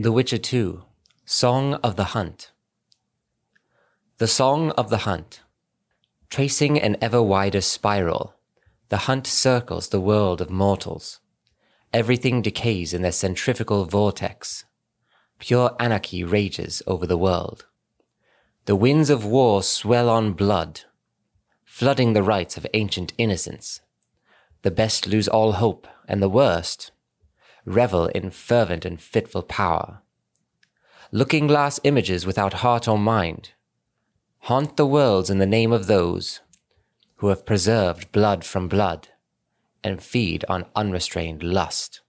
The Witcher 2 Song of the Hunt The Song of the Hunt Tracing an ever wider spiral, the hunt circles the world of mortals. Everything decays in their centrifugal vortex. Pure anarchy rages over the world. The winds of war swell on blood, flooding the rites of ancient innocence. The best lose all hope, and the worst revel in fervent and fitful power. Looking glass images without heart or mind haunt the worlds in the name of those who have preserved blood from blood and feed on unrestrained lust.